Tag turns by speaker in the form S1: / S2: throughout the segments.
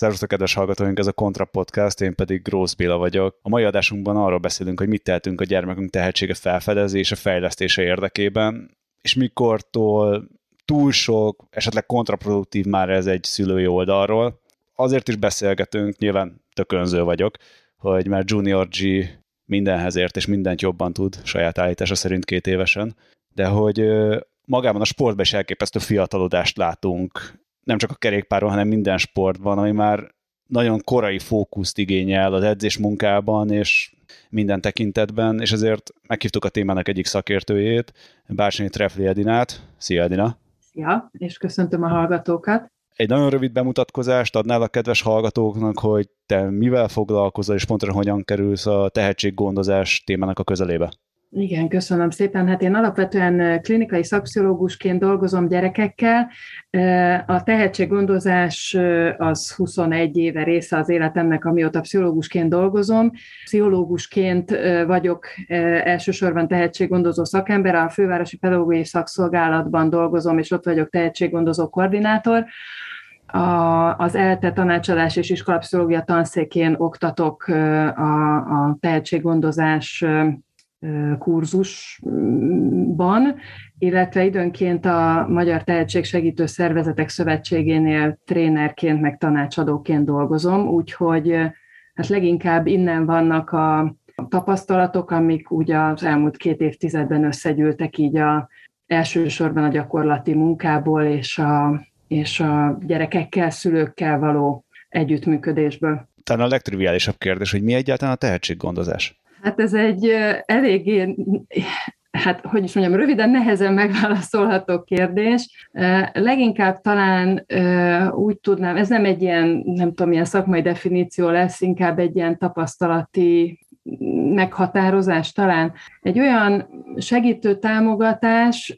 S1: Szervusztok, kedves hallgatóink, ez a Kontra Podcast, én pedig Grósz Béla vagyok. A mai adásunkban arról beszélünk, hogy mit tehetünk a gyermekünk tehetsége felfedezése, fejlesztése érdekében, és mikortól túl sok, esetleg kontraproduktív már ez egy szülői oldalról. Azért is beszélgetünk, nyilván tökönző vagyok, hogy már Junior G mindenhez ért és mindent jobban tud, saját állítása szerint két évesen, de hogy magában a sportban is elképesztő fiatalodást látunk, nem csak a kerékpáron, hanem minden sportban, ami már nagyon korai fókuszt igényel az edzés munkában és minden tekintetben, és ezért meghívtuk a témának egyik szakértőjét, Bársonyi Trefli Edinát. Szia Edina!
S2: Szia, és köszöntöm a hallgatókat!
S1: Egy nagyon rövid bemutatkozást adnál a kedves hallgatóknak, hogy te mivel foglalkozol, és pontosan hogyan kerülsz a tehetséggondozás témának a közelébe?
S2: Igen, köszönöm szépen. Hát én alapvetően klinikai szakpszichológusként dolgozom gyerekekkel. A tehetséggondozás az 21 éve része az életemnek, amióta pszichológusként dolgozom. Pszichológusként vagyok elsősorban tehetséggondozó szakember, a Fővárosi Pedagógiai Szakszolgálatban dolgozom, és ott vagyok tehetséggondozó koordinátor. A, az ELTE tanácsadás és iskolapszichológia tanszékén oktatok a, a tehetséggondozás kurzusban, illetve időnként a Magyar Tehetségsegítő Szervezetek Szövetségénél trénerként, meg tanácsadóként dolgozom, úgyhogy hát leginkább innen vannak a tapasztalatok, amik úgy az elmúlt két évtizedben összegyűltek így a, elsősorban a gyakorlati munkából és a, és a gyerekekkel, szülőkkel való együttműködésből.
S1: Talán a legtriviálisabb kérdés, hogy mi egyáltalán a tehetséggondozás?
S2: Hát ez egy eléggé, hát hogy is mondjam, röviden, nehezen megválaszolható kérdés. Leginkább talán úgy tudnám, ez nem egy ilyen, nem tudom, ilyen szakmai definíció lesz, inkább egy ilyen tapasztalati meghatározás talán. Egy olyan segítő támogatás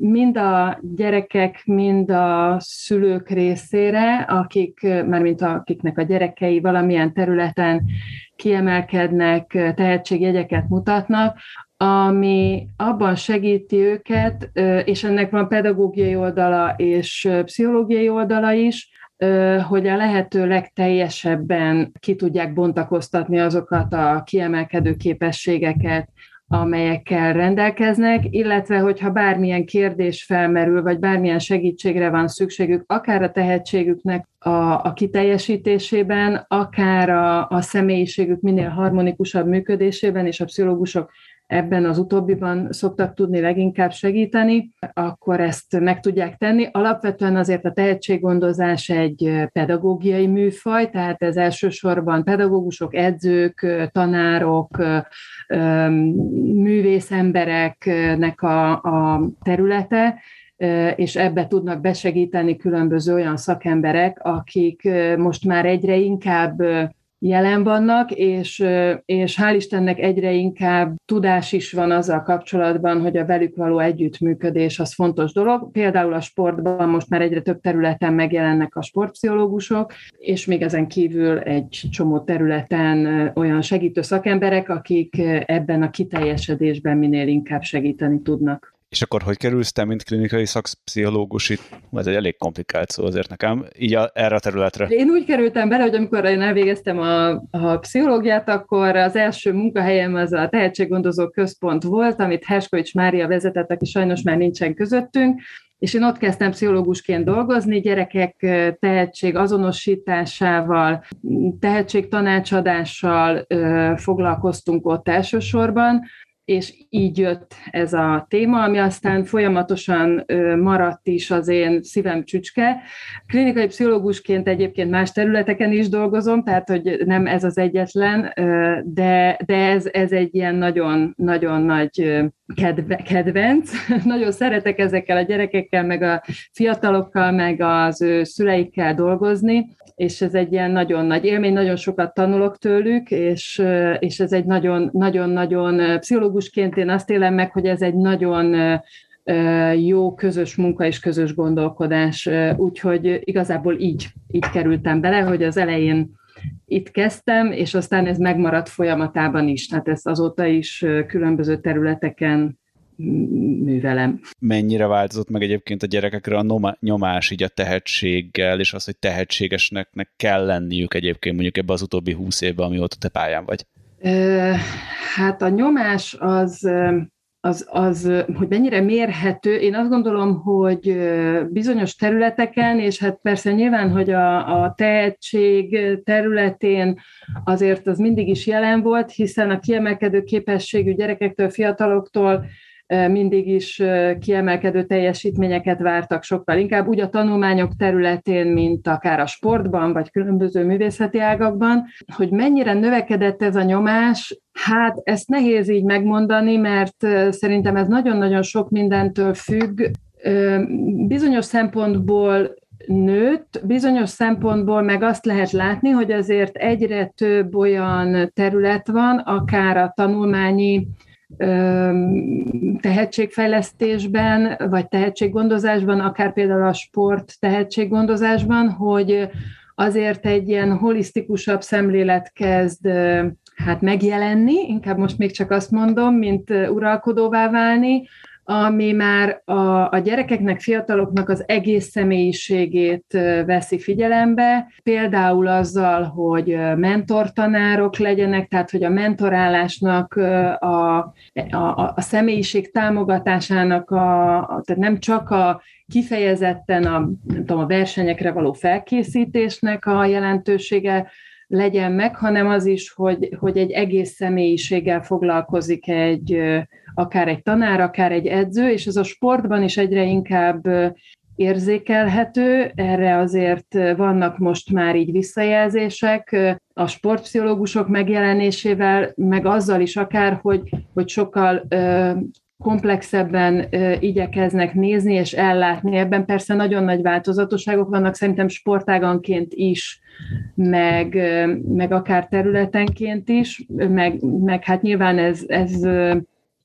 S2: mind a gyerekek, mind a szülők részére, akik, mint akiknek a gyerekei valamilyen területen kiemelkednek, tehetségjegyeket mutatnak, ami abban segíti őket, és ennek van pedagógiai oldala és pszichológiai oldala is, hogy a lehető legteljesebben ki tudják bontakoztatni azokat a kiemelkedő képességeket, amelyekkel rendelkeznek, illetve hogyha bármilyen kérdés felmerül, vagy bármilyen segítségre van szükségük, akár a tehetségüknek a, a kiteljesítésében, akár a, a személyiségük minél harmonikusabb működésében, és a pszichológusok ebben az utóbbiban szoktak tudni leginkább segíteni, akkor ezt meg tudják tenni. Alapvetően azért a tehetséggondozás egy pedagógiai műfaj, tehát ez elsősorban pedagógusok, edzők, tanárok, művészembereknek a, a területe, és ebbe tudnak besegíteni különböző olyan szakemberek, akik most már egyre inkább jelen vannak, és, és hál' Istennek egyre inkább tudás is van azzal kapcsolatban, hogy a velük való együttműködés az fontos dolog. Például a sportban most már egyre több területen megjelennek a sportpszichológusok, és még ezen kívül egy csomó területen olyan segítő szakemberek, akik ebben a kiteljesedésben minél inkább segíteni tudnak.
S1: És akkor hogy kerülsz te, mint klinikai szakpszichológus itt? Ez egy elég komplikált szó azért nekem, így a, erre a területre.
S2: Én úgy kerültem bele, hogy amikor én elvégeztem a, a pszichológiát, akkor az első munkahelyem az a tehetséggondozó központ volt, amit Herskovics Mária vezetett, aki sajnos már nincsen közöttünk, és én ott kezdtem pszichológusként dolgozni, gyerekek tehetség azonosításával, tehetség tanácsadással foglalkoztunk ott elsősorban, és így jött ez a téma, ami aztán folyamatosan maradt is az én szívem csücske. Klinikai pszichológusként egyébként más területeken is dolgozom, tehát hogy nem ez az egyetlen, de, de ez, ez egy ilyen nagyon, nagyon nagy kedve, kedvenc. nagyon szeretek ezekkel a gyerekekkel, meg a fiatalokkal, meg az ő szüleikkel dolgozni, és ez egy ilyen nagyon nagy élmény, nagyon sokat tanulok tőlük, és, és ez egy nagyon-nagyon pszichológusként én azt élem meg, hogy ez egy nagyon jó közös munka és közös gondolkodás, úgyhogy igazából így, így kerültem bele, hogy az elején itt kezdtem, és aztán ez megmaradt folyamatában is, tehát ezt azóta is különböző területeken művelem.
S1: Mennyire változott meg egyébként a gyerekekre a nyomás így a tehetséggel, és az, hogy tehetségesnek kell lenniük egyébként mondjuk ebbe az utóbbi húsz évben, amióta te pályán vagy?
S2: Hát a nyomás az az, az, hogy mennyire mérhető, én azt gondolom, hogy bizonyos területeken, és hát persze nyilván, hogy a, a tehetség területén azért az mindig is jelen volt, hiszen a kiemelkedő képességű gyerekektől, fiataloktól mindig is kiemelkedő teljesítményeket vártak sokkal inkább, úgy a tanulmányok területén, mint akár a sportban, vagy különböző művészeti ágakban, hogy mennyire növekedett ez a nyomás, hát ezt nehéz így megmondani, mert szerintem ez nagyon-nagyon sok mindentől függ. Bizonyos szempontból nőtt, bizonyos szempontból meg azt lehet látni, hogy azért egyre több olyan terület van, akár a tanulmányi tehetségfejlesztésben, vagy tehetséggondozásban, akár például a sport tehetséggondozásban, hogy azért egy ilyen holisztikusabb szemlélet kezd hát megjelenni, inkább most még csak azt mondom, mint uralkodóvá válni, ami már a, a gyerekeknek, fiataloknak az egész személyiségét veszi figyelembe, például azzal, hogy mentortanárok legyenek, tehát hogy a mentorálásnak, a, a, a személyiség támogatásának, a, a, tehát nem csak a kifejezetten a, nem tudom, a versenyekre való felkészítésnek a jelentősége, legyen meg, hanem az is, hogy, hogy egy egész személyiséggel foglalkozik egy, akár egy tanár, akár egy edző, és ez a sportban is egyre inkább érzékelhető, erre azért vannak most már így visszajelzések a sportpszichológusok megjelenésével, meg azzal is akár, hogy, hogy sokkal komplexebben igyekeznek nézni és ellátni. Ebben persze nagyon nagy változatosságok vannak, szerintem sportáganként is, meg, meg akár területenként is, meg, meg hát nyilván ez, ez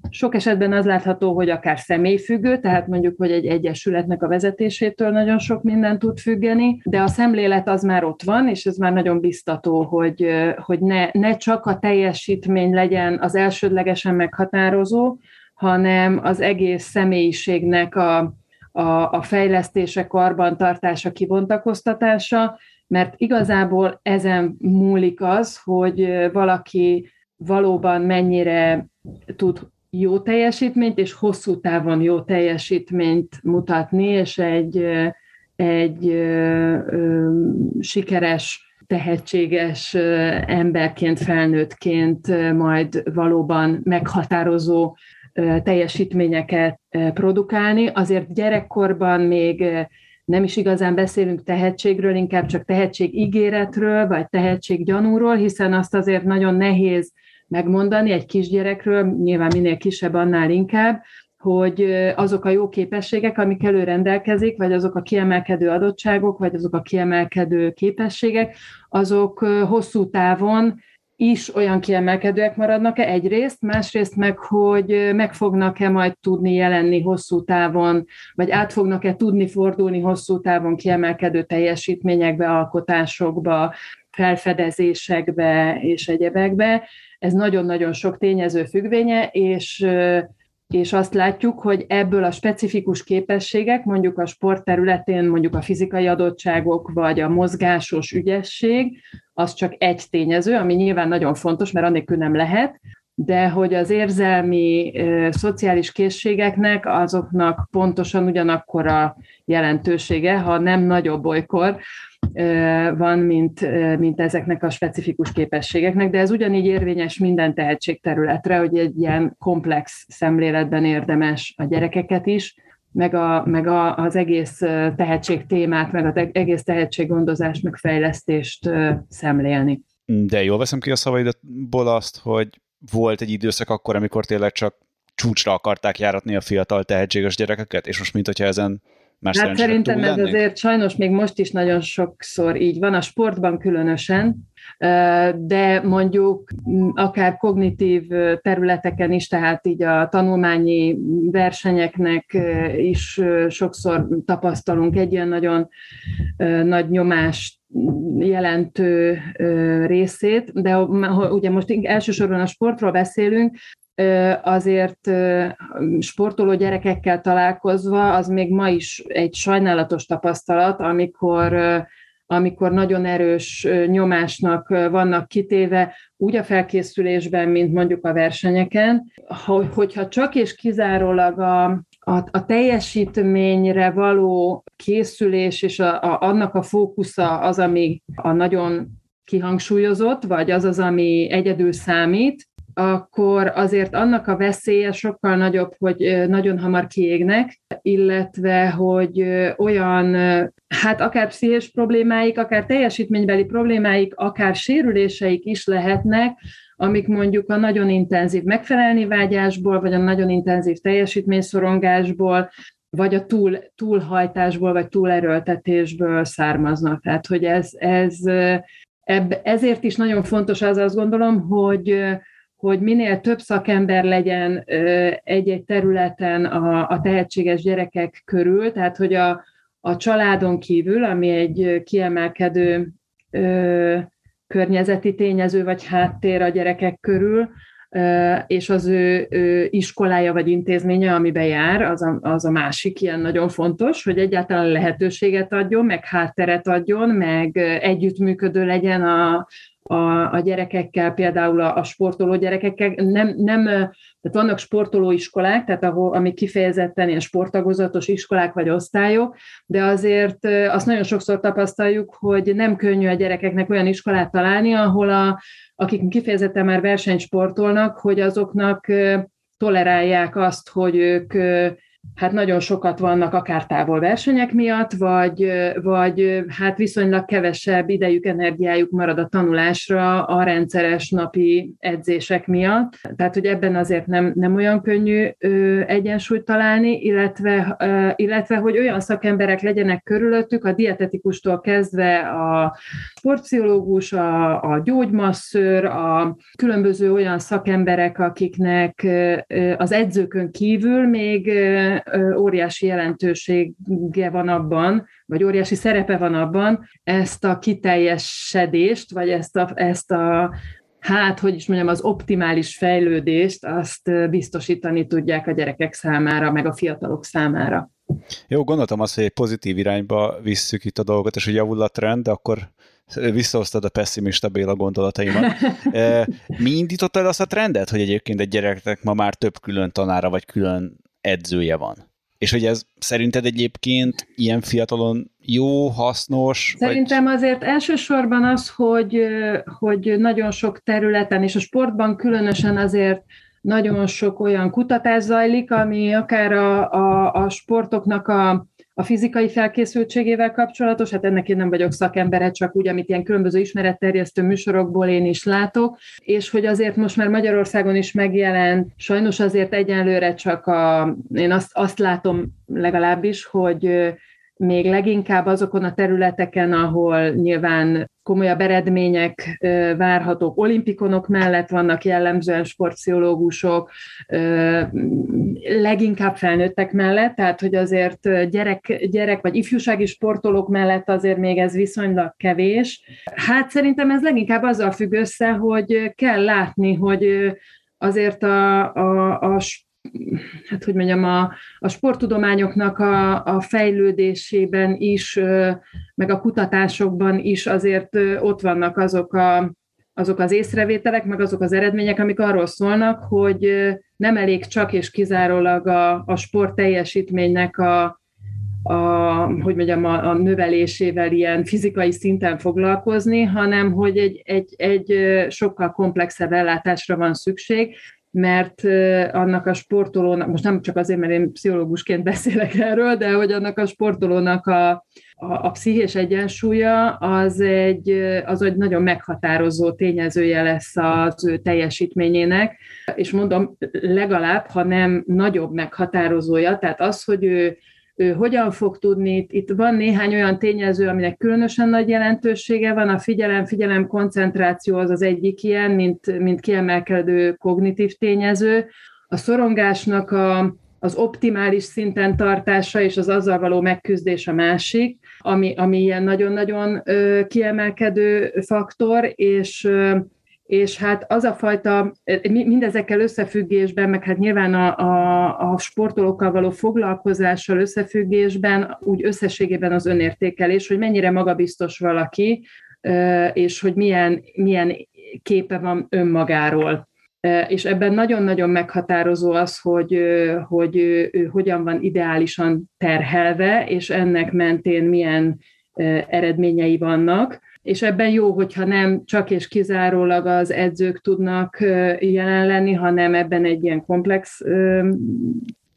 S2: sok esetben az látható, hogy akár személyfüggő, tehát mondjuk, hogy egy egyesületnek a vezetésétől nagyon sok minden tud függeni, de a szemlélet az már ott van, és ez már nagyon biztató, hogy, hogy ne, ne csak a teljesítmény legyen az elsődlegesen meghatározó, hanem az egész személyiségnek a, a, a fejlesztése, karbantartása, kibontakoztatása, mert igazából ezen múlik az, hogy valaki valóban mennyire tud jó teljesítményt, és hosszú távon jó teljesítményt mutatni, és egy, egy ö, ö, sikeres, tehetséges emberként, felnőttként majd valóban meghatározó teljesítményeket produkálni. Azért gyerekkorban még nem is igazán beszélünk tehetségről, inkább csak tehetségígéretről, vagy tehetséggyanúról, hiszen azt azért nagyon nehéz megmondani egy kisgyerekről, nyilván minél kisebb, annál inkább, hogy azok a jó képességek, amik elő rendelkezik, vagy azok a kiemelkedő adottságok, vagy azok a kiemelkedő képességek, azok hosszú távon is olyan kiemelkedőek maradnak-e egyrészt, másrészt meg, hogy meg fognak-e majd tudni jelenni hosszú távon, vagy át fognak-e tudni fordulni hosszú távon kiemelkedő teljesítményekbe, alkotásokba, felfedezésekbe és egyebekbe. Ez nagyon-nagyon sok tényező függvénye, és és azt látjuk, hogy ebből a specifikus képességek, mondjuk a sport területén, mondjuk a fizikai adottságok, vagy a mozgásos ügyesség, az csak egy tényező, ami nyilván nagyon fontos, mert annélkül nem lehet, de hogy az érzelmi, szociális készségeknek azoknak pontosan ugyanakkor a jelentősége, ha nem nagyobb olykor, van, mint, mint ezeknek a specifikus képességeknek, de ez ugyanígy érvényes minden tehetségterületre, hogy egy ilyen komplex szemléletben érdemes a gyerekeket is, meg, a, meg a, az egész tehetség témát, meg az egész tehetséggondozást, meg fejlesztést szemlélni.
S1: De jól veszem ki a szavaidból azt, hogy volt egy időszak akkor, amikor tényleg csak csúcsra akarták járatni a fiatal tehetséges gyerekeket, és most mint hogyha ezen
S2: már hát szerintem ez azért sajnos még most is nagyon sokszor így van, a sportban különösen, de mondjuk akár kognitív területeken is, tehát így a tanulmányi versenyeknek is sokszor tapasztalunk egy ilyen nagyon nagy nyomást jelentő részét, de ugye most elsősorban a sportról beszélünk, azért sportoló gyerekekkel találkozva, az még ma is egy sajnálatos tapasztalat, amikor amikor nagyon erős nyomásnak vannak kitéve, úgy a felkészülésben, mint mondjuk a versenyeken, hogyha csak és kizárólag a, a, a teljesítményre való készülés és a, a, annak a fókusza az, ami a nagyon kihangsúlyozott, vagy az az, ami egyedül számít, akkor azért annak a veszélye sokkal nagyobb, hogy nagyon hamar kiégnek, illetve hogy olyan, hát akár pszichés problémáik, akár teljesítménybeli problémáik, akár sérüléseik is lehetnek, amik mondjuk a nagyon intenzív megfelelni vágyásból, vagy a nagyon intenzív teljesítményszorongásból, vagy a túl, túlhajtásból, vagy túlerőltetésből származnak. Tehát, hogy ez, ez ebb, ezért is nagyon fontos az, azt gondolom, hogy hogy minél több szakember legyen egy-egy területen a, a tehetséges gyerekek körül, tehát hogy a, a családon kívül, ami egy kiemelkedő ö, környezeti tényező vagy háttér a gyerekek körül, és az ő, ő iskolája vagy intézménye, amiben jár, az a, az a másik ilyen nagyon fontos, hogy egyáltalán lehetőséget adjon, meg hátteret adjon, meg együttműködő legyen a, a, a gyerekekkel, például a, a sportoló gyerekekkel, nem, nem, tehát vannak sportolóiskolák, tehát ahol, amik kifejezetten ilyen sportagozatos iskolák vagy osztályok, de azért azt nagyon sokszor tapasztaljuk, hogy nem könnyű a gyerekeknek olyan iskolát találni, ahol a, akik kifejezetten már versenysportolnak, hogy azoknak tolerálják azt, hogy ők hát nagyon sokat vannak akár távolversenyek miatt, vagy, vagy hát viszonylag kevesebb idejük, energiájuk marad a tanulásra a rendszeres napi edzések miatt. Tehát, hogy ebben azért nem, nem olyan könnyű ö, egyensúlyt találni, illetve, ö, illetve, hogy olyan szakemberek legyenek körülöttük, a dietetikustól kezdve a sportpszichológus, a, a gyógymasszőr, a különböző olyan szakemberek, akiknek az edzőkön kívül még óriási jelentősége van abban, vagy óriási szerepe van abban, ezt a kiteljesedést, vagy ezt a, ezt a hát, hogy is mondjam, az optimális fejlődést, azt biztosítani tudják a gyerekek számára, meg a fiatalok számára.
S1: Jó, gondoltam azt, hogy egy pozitív irányba visszük itt a dolgot, és hogy javul a trend, de akkor visszahoztad a pessimista Béla gondolataimat. Mi indította el azt a trendet, hogy egyébként egy gyereknek ma már több külön tanára vagy külön edzője van. És hogy ez szerinted egyébként ilyen fiatalon jó, hasznos?
S2: Szerintem vagy... azért elsősorban az, hogy, hogy nagyon sok területen, és a sportban különösen azért nagyon sok olyan kutatás zajlik, ami akár a, a, a sportoknak a a fizikai felkészültségével kapcsolatos, hát ennek én nem vagyok szakembere, csak úgy, amit ilyen különböző ismeretterjesztő műsorokból én is látok, és hogy azért most már Magyarországon is megjelent, sajnos azért egyenlőre csak a, én azt, azt látom legalábbis, hogy még leginkább azokon a területeken, ahol nyilván komolyabb eredmények várhatók. Olimpikonok mellett vannak jellemzően sportpszichológusok, leginkább felnőttek mellett, tehát hogy azért gyerek, gyerek vagy ifjúsági sportolók mellett azért még ez viszonylag kevés. Hát szerintem ez leginkább azzal függ össze, hogy kell látni, hogy azért a, a, a hát hogy mondjam, a, a sporttudományoknak a, a fejlődésében is, meg a kutatásokban is azért ott vannak azok, a, azok az észrevételek, meg azok az eredmények, amik arról szólnak, hogy nem elég csak és kizárólag a, a sport teljesítménynek a, a, hogy mondjam, a, a növelésével ilyen fizikai szinten foglalkozni, hanem hogy egy, egy, egy sokkal komplexebb ellátásra van szükség, mert annak a sportolónak, most nem csak azért, mert én pszichológusként beszélek erről, de hogy annak a sportolónak a, a, a pszichés egyensúlya az egy, az egy nagyon meghatározó tényezője lesz az ő teljesítményének, és mondom, legalább, ha nem nagyobb meghatározója, tehát az, hogy ő ő hogyan fog tudni, itt van néhány olyan tényező, aminek különösen nagy jelentősége van, a figyelem-figyelem koncentráció az az egyik ilyen, mint, mint kiemelkedő kognitív tényező, a szorongásnak a, az optimális szinten tartása és az azzal való megküzdés a másik, ami, ami ilyen nagyon-nagyon kiemelkedő faktor, és és hát az a fajta, mindezekkel összefüggésben, meg hát nyilván a, a, a sportolókkal való foglalkozással összefüggésben, úgy összességében az önértékelés, hogy mennyire magabiztos valaki, és hogy milyen, milyen képe van önmagáról. És ebben nagyon-nagyon meghatározó az, hogy, hogy ő, hogyan van ideálisan terhelve, és ennek mentén milyen eredményei vannak és ebben jó, hogyha nem csak és kizárólag az edzők tudnak jelen lenni, hanem ebben egy ilyen komplex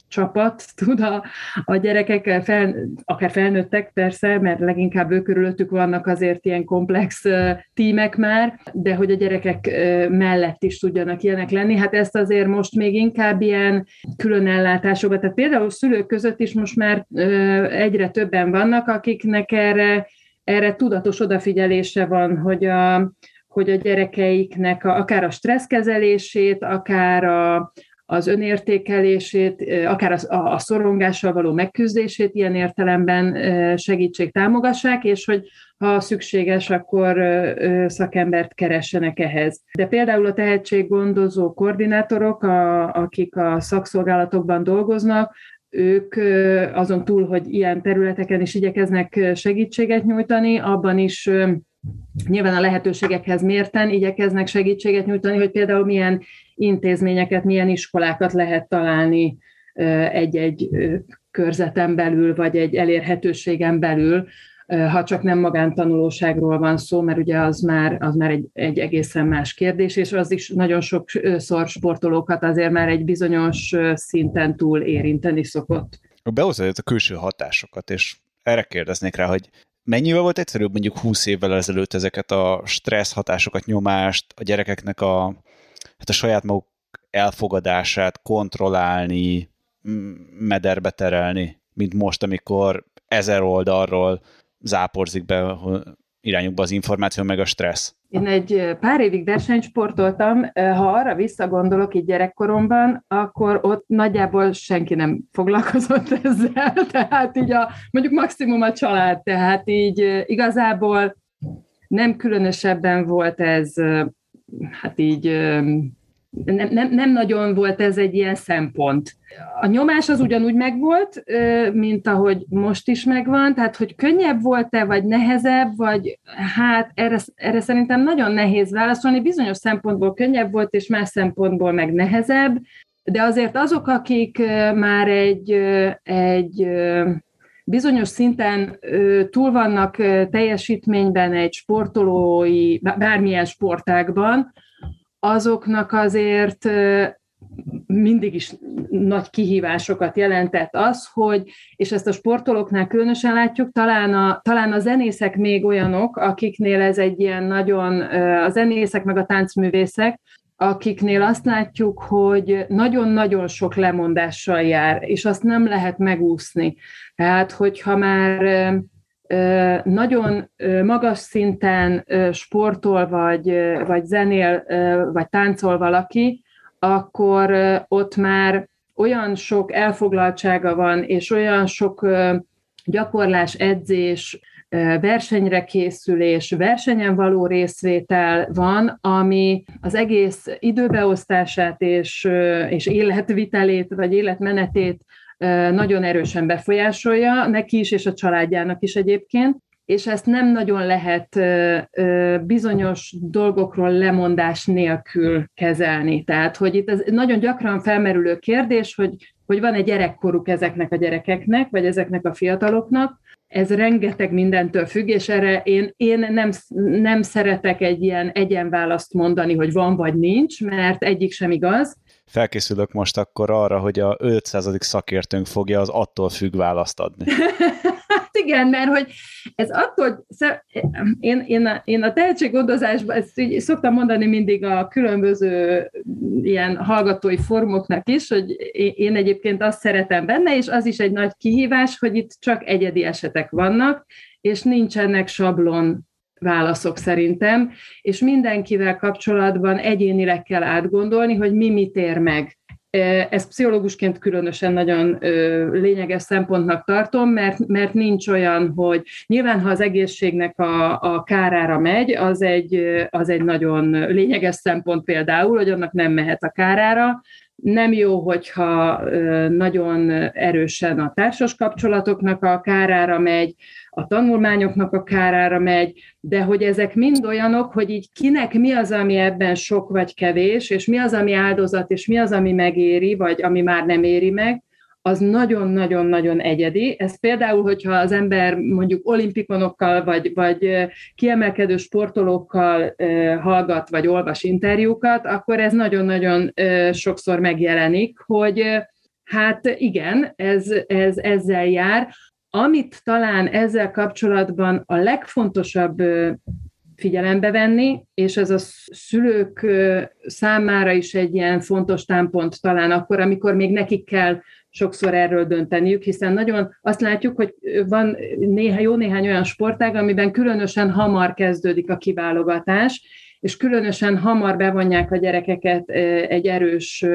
S2: csapat tud a, a gyerekekkel, fel, akár felnőttek persze, mert leginkább ők körülöttük vannak azért ilyen komplex uh, tímek már, de hogy a gyerekek uh, mellett is tudjanak ilyenek lenni, hát ezt azért most még inkább ilyen külön ellátásokban, tehát például szülők között is most már uh, egyre többen vannak, akiknek erre erre tudatos odafigyelése van, hogy a, hogy a gyerekeiknek a, akár a stresszkezelését, akár a, az önértékelését, akár a, a szorongással való megküzdését ilyen értelemben segítség, támogassák, és hogy ha szükséges, akkor szakembert keressenek ehhez. De például a tehetséggondozó koordinátorok, a, akik a szakszolgálatokban dolgoznak, ők azon túl, hogy ilyen területeken is igyekeznek segítséget nyújtani, abban is nyilván a lehetőségekhez mérten igyekeznek segítséget nyújtani, hogy például milyen intézményeket, milyen iskolákat lehet találni egy-egy körzeten belül, vagy egy elérhetőségen belül, ha csak nem magántanulóságról van szó, mert ugye az már, az már egy, egy egészen más kérdés, és az is nagyon sokszor sportolókat azért már egy bizonyos szinten túl érinteni szokott.
S1: Behozod a külső hatásokat, és erre kérdeznék rá, hogy mennyivel volt egyszerűbb mondjuk 20 évvel ezelőtt ezeket a stressz hatásokat, nyomást, a gyerekeknek a, hát a saját maguk elfogadását kontrollálni, mederbe terelni, mint most, amikor ezer oldalról záporzik be irányukba az információ, meg a stressz.
S2: Én egy pár évig versenysportoltam, ha arra visszagondolok így gyerekkoromban, akkor ott nagyjából senki nem foglalkozott ezzel, tehát így a, mondjuk maximum a család, tehát így igazából nem különösebben volt ez, hát így nem, nem, nem nagyon volt ez egy ilyen szempont. A nyomás az ugyanúgy megvolt, mint ahogy most is megvan, tehát hogy könnyebb volt-e, vagy nehezebb, vagy hát erre, erre szerintem nagyon nehéz válaszolni. Bizonyos szempontból könnyebb volt, és más szempontból meg nehezebb, de azért azok, akik már egy, egy bizonyos szinten túl vannak teljesítményben egy sportolói, bármilyen sportágban, azoknak azért mindig is nagy kihívásokat jelentett az, hogy, és ezt a sportolóknál különösen látjuk, talán a, talán a zenészek még olyanok, akiknél ez egy ilyen nagyon, a zenészek meg a táncművészek, akiknél azt látjuk, hogy nagyon-nagyon sok lemondással jár, és azt nem lehet megúszni. Tehát, hogyha már nagyon magas szinten sportol, vagy, vagy zenél, vagy táncol valaki, akkor ott már olyan sok elfoglaltsága van, és olyan sok gyakorlás, edzés, versenyre készülés, versenyen való részvétel van, ami az egész időbeosztását és, és életvitelét, vagy életmenetét nagyon erősen befolyásolja, neki is és a családjának is egyébként, és ezt nem nagyon lehet bizonyos dolgokról lemondás nélkül kezelni. Tehát, hogy itt ez nagyon gyakran felmerülő kérdés, hogy, hogy van egy gyerekkoruk ezeknek a gyerekeknek, vagy ezeknek a fiataloknak, ez rengeteg mindentől függ, és erre én, én nem, nem szeretek egy ilyen egyenválaszt mondani, hogy van vagy nincs, mert egyik sem igaz,
S1: felkészülök most akkor arra, hogy a 500. szakértőnk fogja az attól függ választ adni.
S2: hát igen, mert hogy ez attól, én, én, a, én a tehetséggondozásban, ezt így szoktam mondani mindig a különböző ilyen hallgatói formoknak is, hogy én egyébként azt szeretem benne, és az is egy nagy kihívás, hogy itt csak egyedi esetek vannak, és nincsenek sablon válaszok szerintem, és mindenkivel kapcsolatban egyénileg kell átgondolni, hogy mi mit ér meg. Ezt pszichológusként különösen nagyon lényeges szempontnak tartom, mert, mert nincs olyan, hogy nyilván, ha az egészségnek a, a kárára megy, az egy, az egy nagyon lényeges szempont például, hogy annak nem mehet a kárára, nem jó, hogyha nagyon erősen a társas kapcsolatoknak a kárára megy, a tanulmányoknak a kárára megy, de hogy ezek mind olyanok, hogy így kinek mi az, ami ebben sok vagy kevés, és mi az, ami áldozat, és mi az, ami megéri, vagy ami már nem éri meg, az nagyon-nagyon-nagyon egyedi. Ez például, hogyha az ember mondjuk olimpikonokkal, vagy, vagy kiemelkedő sportolókkal hallgat, vagy olvas interjúkat, akkor ez nagyon-nagyon sokszor megjelenik, hogy hát igen, ez, ez ezzel jár. Amit talán ezzel kapcsolatban a legfontosabb figyelembe venni, és ez a szülők számára is egy ilyen fontos támpont talán akkor, amikor még nekik kell sokszor erről dönteniük, hiszen nagyon azt látjuk, hogy van néha, jó néhány olyan sportág, amiben különösen hamar kezdődik a kiválogatás, és különösen hamar bevonják a gyerekeket egy erős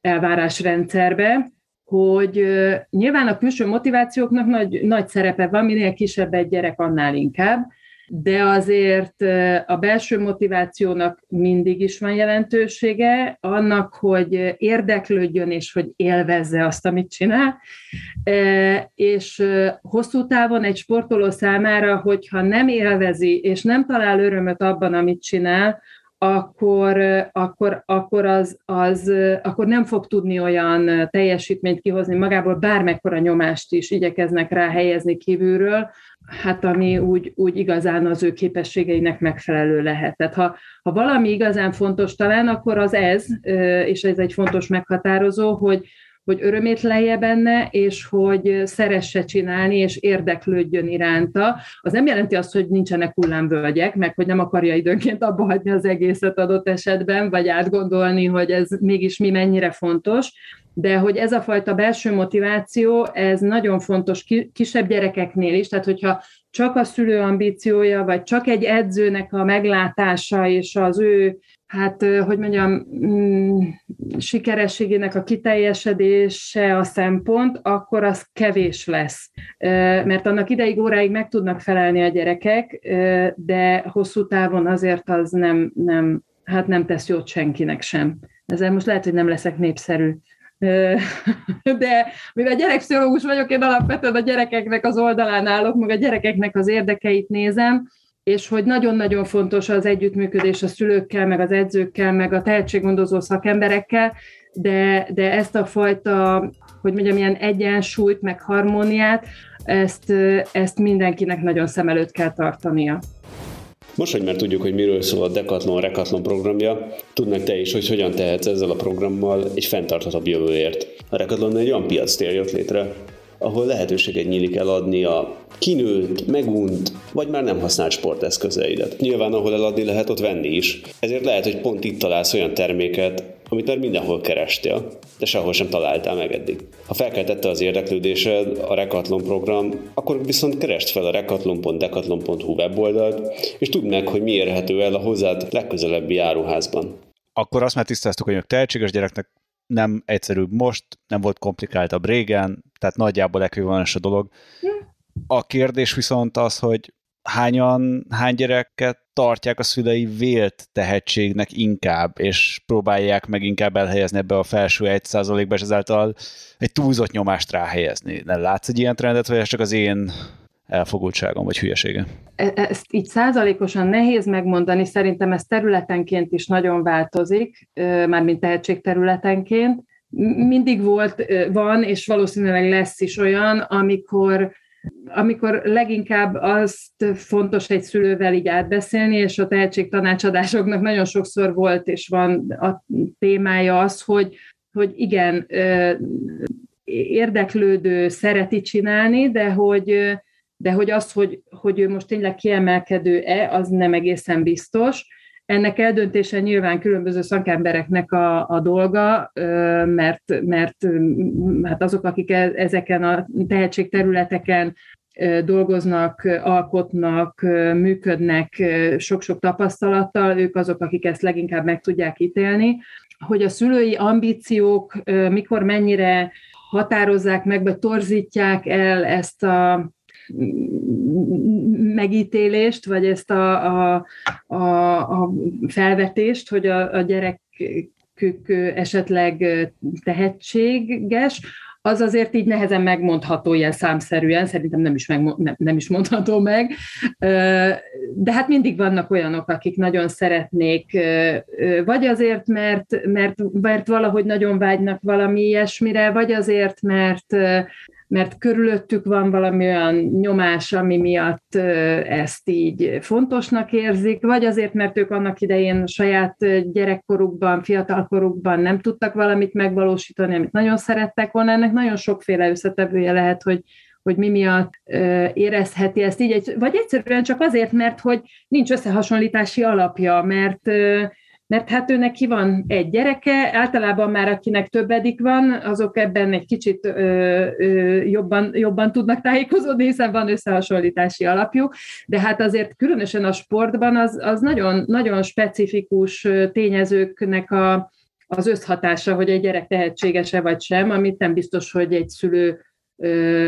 S2: elvárásrendszerbe, hogy nyilván a külső motivációknak nagy, nagy szerepe van, minél kisebb egy gyerek, annál inkább, de azért a belső motivációnak mindig is van jelentősége, annak, hogy érdeklődjön és hogy élvezze azt, amit csinál, és hosszú távon egy sportoló számára, hogyha nem élvezi és nem talál örömöt abban, amit csinál, akkor, akkor, akkor, az, az, akkor nem fog tudni olyan teljesítményt kihozni magából, bármekkora nyomást is igyekeznek rá helyezni kívülről, hát ami úgy, úgy igazán az ő képességeinek megfelelő lehet. Tehát ha, ha valami igazán fontos talán, akkor az ez, és ez egy fontos meghatározó, hogy, hogy örömét lejje benne, és hogy szeresse csinálni, és érdeklődjön iránta. Az nem jelenti azt, hogy nincsenek hullámvölgyek, meg hogy nem akarja időnként abba hagyni az egészet adott esetben, vagy átgondolni, hogy ez mégis mi mennyire fontos, de hogy ez a fajta belső motiváció, ez nagyon fontos kisebb gyerekeknél is, tehát hogyha csak a szülő ambíciója, vagy csak egy edzőnek a meglátása és az ő hát, hogy mondjam, mm, sikerességének a kiteljesedése a szempont, akkor az kevés lesz. Mert annak ideig, óráig meg tudnak felelni a gyerekek, de hosszú távon azért az nem, nem, hát nem tesz jót senkinek sem. Ezzel most lehet, hogy nem leszek népszerű. De mivel gyerekpszichológus vagyok, én alapvetően a gyerekeknek az oldalán állok, meg a gyerekeknek az érdekeit nézem, és hogy nagyon-nagyon fontos az együttműködés a szülőkkel, meg az edzőkkel, meg a tehetséggondozó szakemberekkel, de, de ezt a fajta, hogy mondjam, ilyen egyensúlyt, meg harmóniát, ezt, ezt mindenkinek nagyon szem előtt kell tartania.
S3: Most, hogy már tudjuk, hogy miről szól a Decathlon Recathlon programja, tudnak te is, hogy hogyan tehetsz ezzel a programmal egy fenntarthatóbb jövőért. A Recathlon egy olyan piac tér jött létre, ahol lehetőséget nyílik eladni a kinőtt, megunt, vagy már nem használt sporteszközeidet. Nyilván, ahol eladni lehet, ott venni is. Ezért lehet, hogy pont itt találsz olyan terméket, amit már mindenhol kerestél, de sehol sem találtál meg eddig. Ha felkeltette az érdeklődésed a Recathlon program, akkor viszont kerest fel a recathlon.decathlon.hu weboldalt, és tudd meg, hogy mi érhető el a hozzád legközelebbi áruházban.
S1: Akkor azt már tisztáztuk, hogy tehetséges gyereknek nem egyszerűbb most, nem volt komplikáltabb régen, tehát nagyjából ekvivalens a dolog. A kérdés viszont az, hogy hányan, hány gyereket tartják a szülei vélt tehetségnek inkább, és próbálják meg inkább elhelyezni ebbe a felső 1%-ba, és ezáltal egy túlzott nyomást ráhelyezni. Nem látsz egy ilyen trendet, vagy ez csak az én elfogultságom vagy hülyesége?
S2: E, ezt így százalékosan nehéz megmondani, szerintem ez területenként is nagyon változik, mármint tehetségterületenként. Mindig volt, van, és valószínűleg lesz is olyan, amikor amikor leginkább azt fontos egy szülővel így átbeszélni, és a tehetségtanácsadásoknak nagyon sokszor volt, és van a témája az, hogy, hogy igen, érdeklődő, szereti csinálni, de hogy, de hogy az, hogy, hogy ő most tényleg kiemelkedő-e, az nem egészen biztos. Ennek eldöntése nyilván különböző szakembereknek a, a dolga, mert, mert hát azok, akik e, ezeken a tehetségterületeken dolgoznak, alkotnak, működnek sok-sok tapasztalattal, ők azok, akik ezt leginkább meg tudják ítélni. hogy a szülői ambíciók mikor mennyire határozzák meg, vagy torzítják el ezt a megítélést, vagy ezt a, a, a, a felvetést, hogy a, a gyerekük esetleg tehetséges, az azért így nehezen megmondható ilyen számszerűen, szerintem nem is, meg, nem, nem is mondható meg, de hát mindig vannak olyanok, akik nagyon szeretnék, vagy azért, mert, mert, mert valahogy nagyon vágynak valami ilyesmire, vagy azért, mert mert körülöttük van valami olyan nyomás, ami miatt ezt így fontosnak érzik, vagy azért, mert ők annak idején saját gyerekkorukban, fiatalkorukban nem tudtak valamit megvalósítani, amit nagyon szerettek volna. Ennek nagyon sokféle összetevője lehet, hogy hogy mi miatt érezheti ezt így, vagy egyszerűen csak azért, mert hogy nincs összehasonlítási alapja, mert mert hát őnek ki van egy gyereke, általában már akinek többedik van, azok ebben egy kicsit ö, ö, jobban, jobban tudnak tájékozódni, hiszen van összehasonlítási alapjuk, de hát azért különösen a sportban az, az nagyon, nagyon specifikus tényezőknek a, az összhatása, hogy egy gyerek tehetséges-e vagy sem, amit nem biztos, hogy egy szülő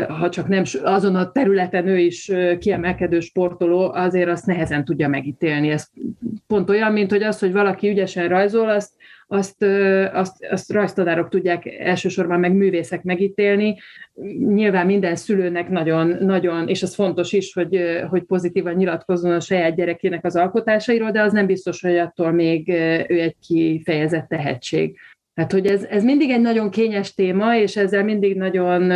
S2: ha csak nem azon a területen ő is kiemelkedő sportoló, azért azt nehezen tudja megítélni. Ez pont olyan, mint hogy az, hogy valaki ügyesen rajzol, azt, azt, azt, azt rajztanárok tudják elsősorban meg művészek megítélni. Nyilván minden szülőnek nagyon, nagyon, és az fontos is, hogy, hogy pozitívan nyilatkozzon a saját gyerekének az alkotásairól, de az nem biztos, hogy attól még ő egy kifejezett tehetség. Tehát, hogy ez, ez mindig egy nagyon kényes téma, és ezzel mindig nagyon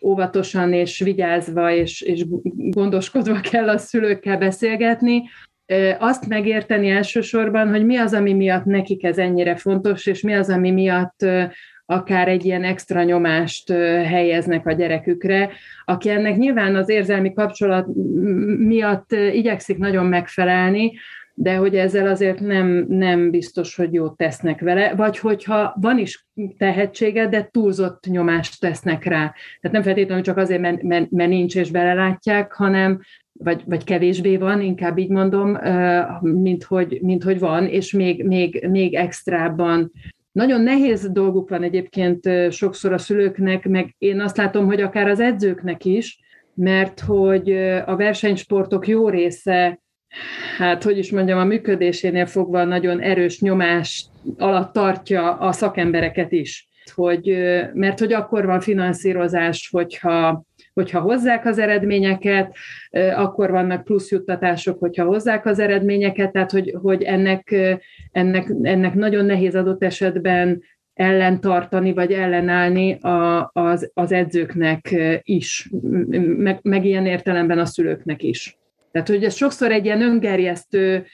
S2: óvatosan és vigyázva és, és gondoskodva kell a szülőkkel beszélgetni, azt megérteni elsősorban, hogy mi az, ami miatt nekik ez ennyire fontos, és mi az, ami miatt akár egy ilyen extra nyomást helyeznek a gyerekükre, aki ennek nyilván az érzelmi kapcsolat miatt igyekszik nagyon megfelelni, de hogy ezzel azért nem, nem biztos, hogy jót tesznek vele, vagy hogyha van is tehetsége, de túlzott nyomást tesznek rá. Tehát nem feltétlenül csak azért, mert, mert, mert nincs és belelátják, hanem vagy, vagy kevésbé van, inkább így mondom, mint hogy, mint hogy van, és még, még, még extrában nagyon nehéz dolguk van egyébként sokszor a szülőknek, meg én azt látom, hogy akár az edzőknek is, mert hogy a versenysportok jó része hát hogy is mondjam, a működésénél fogva nagyon erős nyomás alatt tartja a szakembereket is. Hogy, mert hogy akkor van finanszírozás, hogyha, hogyha hozzák az eredményeket, akkor vannak plusz juttatások, hogyha hozzák az eredményeket, tehát hogy, hogy ennek, ennek, ennek nagyon nehéz adott esetben ellentartani, vagy ellenállni a, az, az edzőknek is, meg, meg ilyen értelemben a szülőknek is. Tehát, hogy ez sokszor egy ilyen öngerjesztő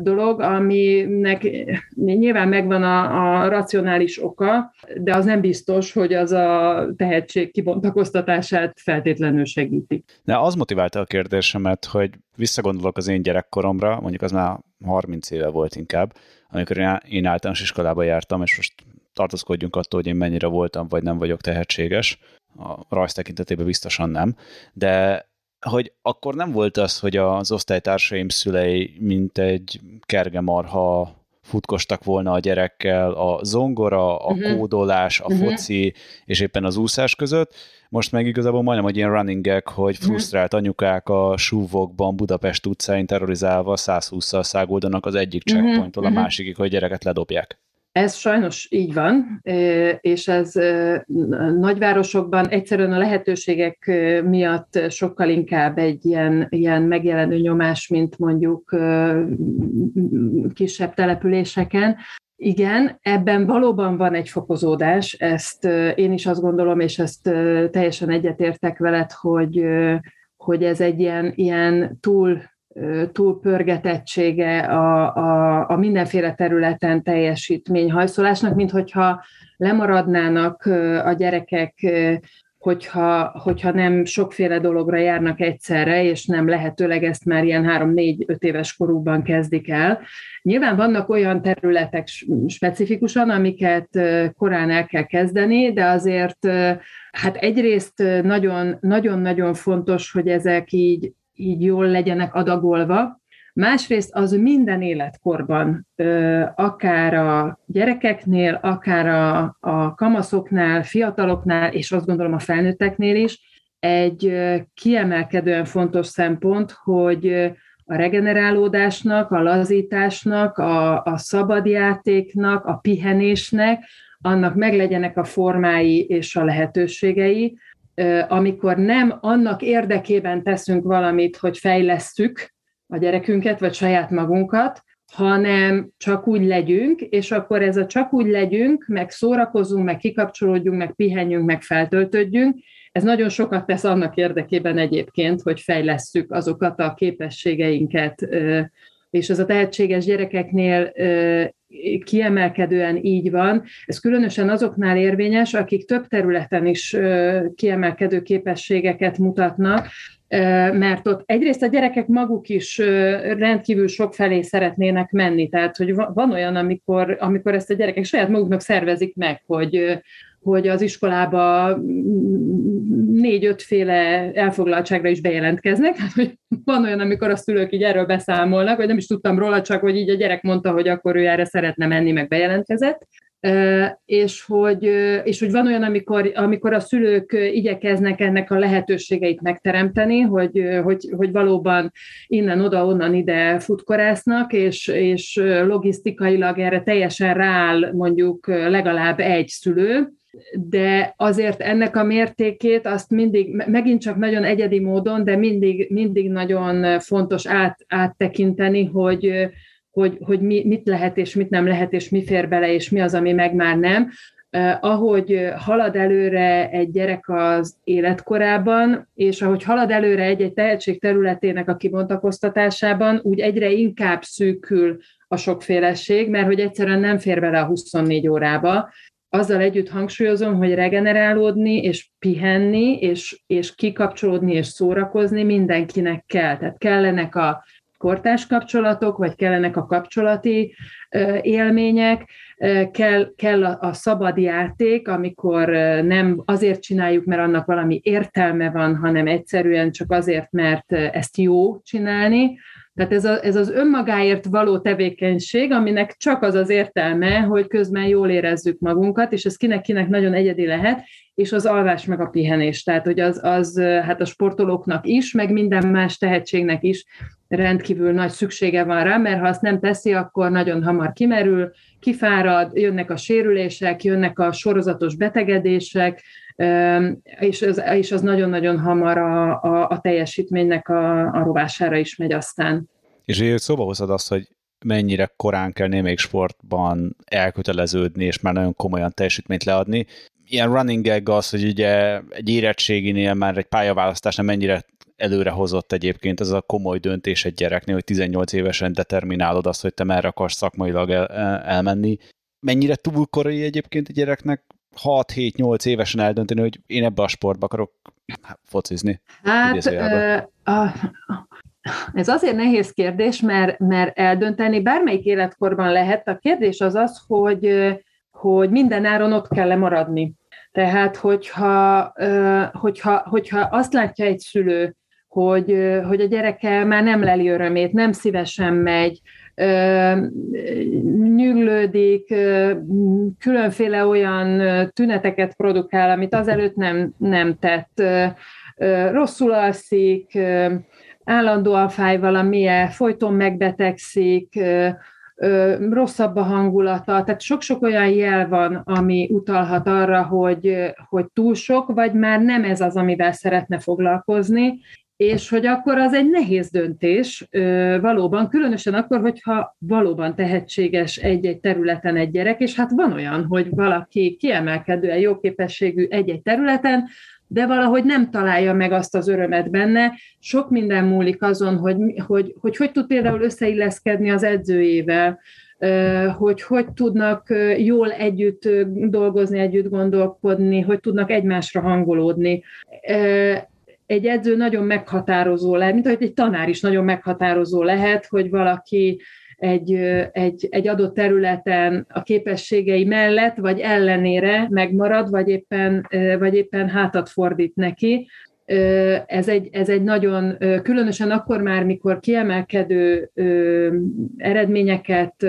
S2: dolog, aminek nyilván megvan a, a racionális oka, de az nem biztos, hogy az a tehetség kibontakoztatását feltétlenül segíti.
S1: De az motiválta a kérdésemet, hogy visszagondolok az én gyerekkoromra, mondjuk az már 30 éve volt inkább, amikor én általános iskolába jártam, és most tartózkodjunk attól, hogy én mennyire voltam, vagy nem vagyok tehetséges. A rajz tekintetében biztosan nem, de hogy akkor nem volt az, hogy az osztálytársaim szülei mint egy kergemarha futkostak volna a gyerekkel a zongora, a uh-huh. kódolás, a uh-huh. foci és éppen az úszás között. Most meg igazából majdnem egy ilyen running gag, hogy mhm. frusztrált anyukák a súvokban Budapest utcáin terrorizálva 120-szal szágoldanak az egyik checkpointtól uh-huh. a másikig, hogy gyereket ledobják.
S2: Ez sajnos így van, és ez nagyvárosokban egyszerűen a lehetőségek miatt sokkal inkább egy ilyen, ilyen megjelenő nyomás, mint mondjuk kisebb településeken. Igen, ebben valóban van egy fokozódás, ezt én is azt gondolom, és ezt teljesen egyetértek veled, hogy, hogy ez egy ilyen, ilyen túl túlpörgetettsége a, a, a mindenféle területen teljesítményhajszolásnak, mint hogyha lemaradnának a gyerekek, hogyha, hogyha nem sokféle dologra járnak egyszerre, és nem lehetőleg ezt már ilyen három-négy-öt éves korukban kezdik el. Nyilván vannak olyan területek specifikusan, amiket korán el kell kezdeni, de azért hát egyrészt nagyon-nagyon fontos, hogy ezek így így jól legyenek adagolva, Másrészt az minden életkorban, akár a gyerekeknél, akár a, a kamaszoknál, fiataloknál, és azt gondolom a felnőtteknél is, egy kiemelkedően fontos szempont, hogy a regenerálódásnak, a lazításnak, a, a szabadjátéknak, a pihenésnek, annak meglegyenek a formái és a lehetőségei, amikor nem annak érdekében teszünk valamit, hogy fejlesztjük a gyerekünket, vagy saját magunkat, hanem csak úgy legyünk, és akkor ez a csak úgy legyünk, meg szórakozunk, meg kikapcsolódjunk, meg pihenjünk, meg feltöltődjünk, ez nagyon sokat tesz annak érdekében egyébként, hogy fejlesszük azokat a képességeinket, és ez a tehetséges gyerekeknél kiemelkedően így van. Ez különösen azoknál érvényes, akik több területen is kiemelkedő képességeket mutatnak, mert ott egyrészt a gyerekek maguk is rendkívül sok felé szeretnének menni, tehát hogy van olyan, amikor, amikor ezt a gyerekek saját maguknak szervezik meg, hogy hogy az iskolába négy-ötféle elfoglaltságra is bejelentkeznek. Hát, hogy van olyan, amikor a szülők így erről beszámolnak, vagy nem is tudtam róla, csak hogy így a gyerek mondta, hogy akkor ő erre szeretne menni, meg bejelentkezett. És hogy, és hogy van olyan, amikor, amikor a szülők igyekeznek ennek a lehetőségeit megteremteni, hogy, hogy, hogy valóban innen-oda, onnan ide futkorásznak, és, és logisztikailag erre teljesen rááll mondjuk legalább egy szülő, de azért ennek a mértékét azt mindig, megint csak nagyon egyedi módon, de mindig, mindig nagyon fontos át, áttekinteni, hogy, hogy, hogy mi, mit lehet és mit nem lehet, és mi fér bele, és mi az, ami meg már nem. ahogy halad előre egy gyerek az életkorában, és ahogy halad előre egy-egy tehetség területének a kibontakoztatásában, úgy egyre inkább szűkül a sokféleség, mert hogy egyszerűen nem fér bele a 24 órába, azzal együtt hangsúlyozom, hogy regenerálódni, és pihenni, és, és kikapcsolódni, és szórakozni mindenkinek kell. Tehát kellenek a kortás kapcsolatok, vagy kellenek a kapcsolati élmények, kell, kell a, a szabad játék, amikor nem azért csináljuk, mert annak valami értelme van, hanem egyszerűen csak azért, mert ezt jó csinálni, tehát ez, a, ez az önmagáért való tevékenység, aminek csak az az értelme, hogy közben jól érezzük magunkat, és ez kinek-kinek nagyon egyedi lehet, és az alvás meg a pihenés. Tehát, hogy az, az hát a sportolóknak is, meg minden más tehetségnek is rendkívül nagy szüksége van rá, mert ha azt nem teszi, akkor nagyon hamar kimerül, kifárad, jönnek a sérülések, jönnek a sorozatos betegedések, és az, és az nagyon-nagyon hamar a, a, a teljesítménynek a, a rovására is megy aztán.
S1: És szóba hozod azt, hogy mennyire korán kell némelyik sportban elköteleződni, és már nagyon komolyan teljesítményt leadni. Ilyen running gag az, hogy ugye egy érettséginél már egy pályaválasztásnál mennyire előre hozott egyébként ez a komoly döntés egy gyereknél, hogy 18 évesen determinálod azt, hogy te merre akarsz szakmailag el, elmenni. Mennyire túl korai egyébként a gyereknek 6-7-8 évesen eldönteni, hogy én ebbe a sportba akarok hát, focizni?
S2: Hát, ö, a, ez azért nehéz kérdés, mert, mert eldönteni bármelyik életkorban lehet. A kérdés az az, hogy, hogy minden áron ott kell maradni. Tehát, hogyha, hogyha, hogyha azt látja egy szülő, hogy, hogy a gyereke már nem leli örömét, nem szívesen megy, nyüglődik, különféle olyan tüneteket produkál, amit azelőtt nem, nem tett, rosszul alszik, állandóan fáj valamilyen, folyton megbetegszik, rosszabb a hangulata, tehát sok-sok olyan jel van, ami utalhat arra, hogy, hogy túl sok, vagy már nem ez az, amivel szeretne foglalkozni, és hogy akkor az egy nehéz döntés valóban, különösen akkor, hogyha valóban tehetséges egy-egy területen egy gyerek, és hát van olyan, hogy valaki kiemelkedően jó képességű egy-egy területen, de valahogy nem találja meg azt az örömet benne. Sok minden múlik azon, hogy hogy, hogy, hogy tud például összeilleszkedni az edzőjével, hogy hogy tudnak jól együtt dolgozni, együtt gondolkodni, hogy tudnak egymásra hangolódni egy edző nagyon meghatározó lehet, mint ahogy egy tanár is nagyon meghatározó lehet, hogy valaki egy, egy, egy adott területen a képességei mellett vagy ellenére megmarad, vagy éppen, vagy éppen hátat fordít neki. ez egy, ez egy nagyon, különösen akkor már, mikor kiemelkedő eredményeket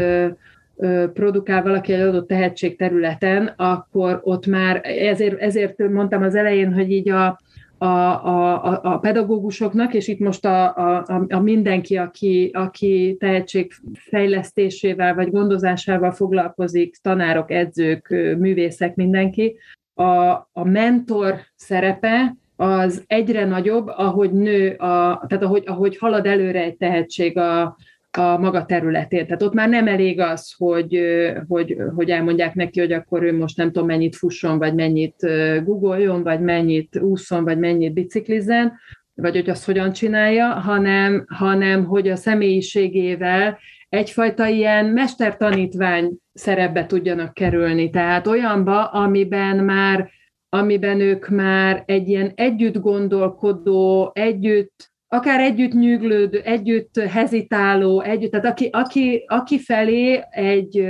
S2: produkál valaki egy adott tehetség területen, akkor ott már, ezért, ezért mondtam az elején, hogy így a, a, a, a pedagógusoknak, és itt most a, a, a mindenki, aki, aki tehetségfejlesztésével vagy gondozásával foglalkozik, tanárok, edzők, művészek, mindenki, a, a mentor szerepe az egyre nagyobb, ahogy nő, a, tehát ahogy, ahogy halad előre egy tehetség a, a maga területén. Tehát ott már nem elég az, hogy, hogy, hogy elmondják neki, hogy akkor ő most nem tudom mennyit fusson, vagy mennyit googoljon, vagy mennyit úszon, vagy mennyit biciklizzen, vagy hogy azt hogyan csinálja, hanem, hanem hogy a személyiségével egyfajta ilyen mestertanítvány szerepbe tudjanak kerülni. Tehát olyanba, amiben már amiben ők már egy ilyen együtt gondolkodó, együtt akár együtt nyűglődő, együtt hezitáló, együtt, tehát aki, aki, aki felé egy,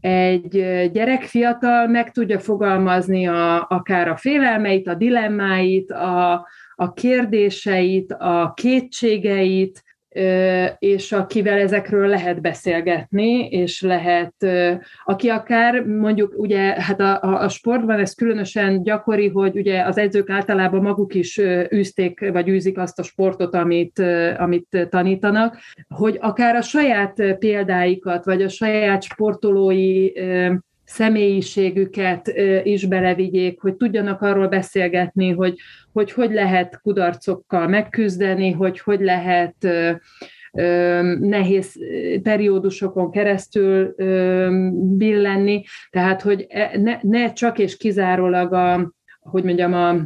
S2: egy gyerek fiatal meg tudja fogalmazni a, akár a félelmeit, a dilemmáit, a, a kérdéseit, a kétségeit, és akivel ezekről lehet beszélgetni, és lehet, aki akár mondjuk ugye, hát a, a sportban ez különösen gyakori, hogy ugye az edzők általában maguk is űzték, vagy űzik azt a sportot, amit, amit tanítanak, hogy akár a saját példáikat, vagy a saját sportolói személyiségüket is belevigyék, hogy tudjanak arról beszélgetni, hogy hogy, hogy lehet kudarcokkal megküzdeni, hogy hogy lehet nehéz periódusokon keresztül billenni, tehát hogy e, ne, ne csak és kizárólag a, hogy mondjam, a,